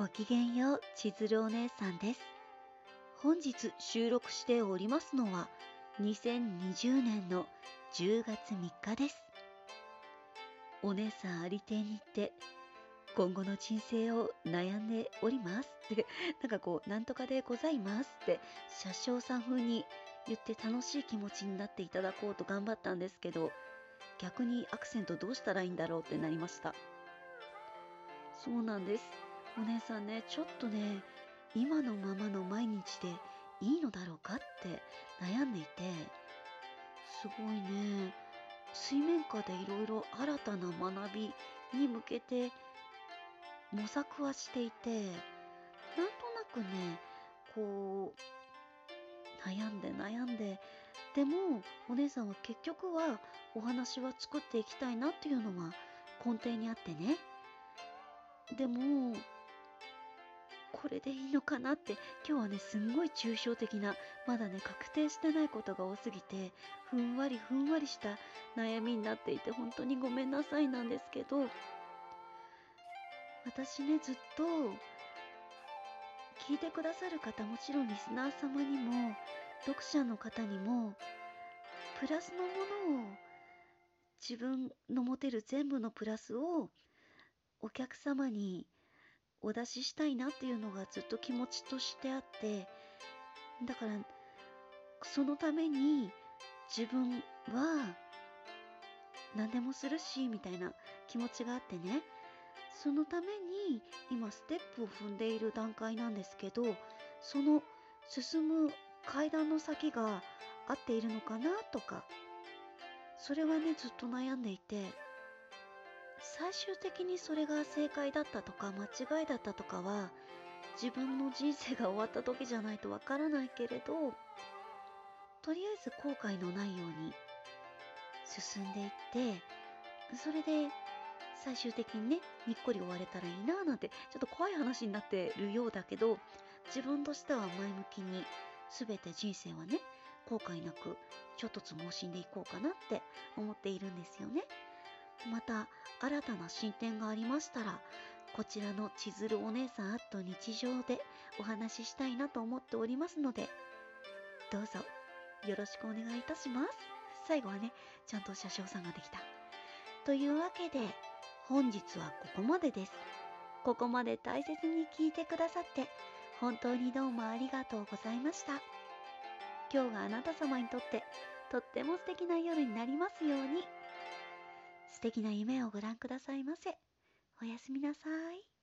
ごきげんよう、千鶴お姉さんです。本日収録しておりますのは、2020年の10月3日です。お姉さんありてに行って、今後の人生を悩んでおりますって、なんかこう、なんとかでございますって、車掌さん風に言って楽しい気持ちになっていただこうと頑張ったんですけど、逆にアクセントどうしたらいいんだろうってなりました。そうなんです。お姉さんね、ちょっとね、今のままの毎日でいいのだろうかって悩んでいて、すごいね、水面下でいろいろ新たな学びに向けて模索はしていて、なんとなくね、こう、悩んで悩んで、でもお姉さんは結局はお話は作っていきたいなっていうのは根底にあってね。でも、これでいいのかなって今日はねすんごい抽象的なまだね確定してないことが多すぎてふんわりふんわりした悩みになっていて本当にごめんなさいなんですけど私ねずっと聞いてくださる方もちろんリスナー様にも読者の方にもプラスのものを自分の持てる全部のプラスをお客様にお出ししたいなっていうのがずっと気持ちとしてあってだからそのために自分は何でもするしみたいな気持ちがあってね。そのために今ステップを踏んでいる段階なんですけどその進む階段の先が合っているのかなとかそれはねずっと悩んでいて。最終的にそれが正解だったとか間違いだったとかは自分の人生が終わった時じゃないとわからないけれどとりあえず後悔のないように進んでいってそれで最終的にねにっこり終われたらいいななんてちょっと怖い話になってるようだけど自分としては前向きに全て人生はね後悔なくちょっとつ盲信でいこうかなって思っているんですよね。また新たな進展がありましたらこちらの千鶴お姉さんアット日常でお話ししたいなと思っておりますのでどうぞよろしくお願いいたします。最後はねちゃんと車掌さんができた。というわけで本日はここまでです。ここまで大切に聞いてくださって本当にどうもありがとうございました。今日があなた様にとってとっても素敵な夜になりますように。素敵な夢をご覧くださいませ。おやすみなさい。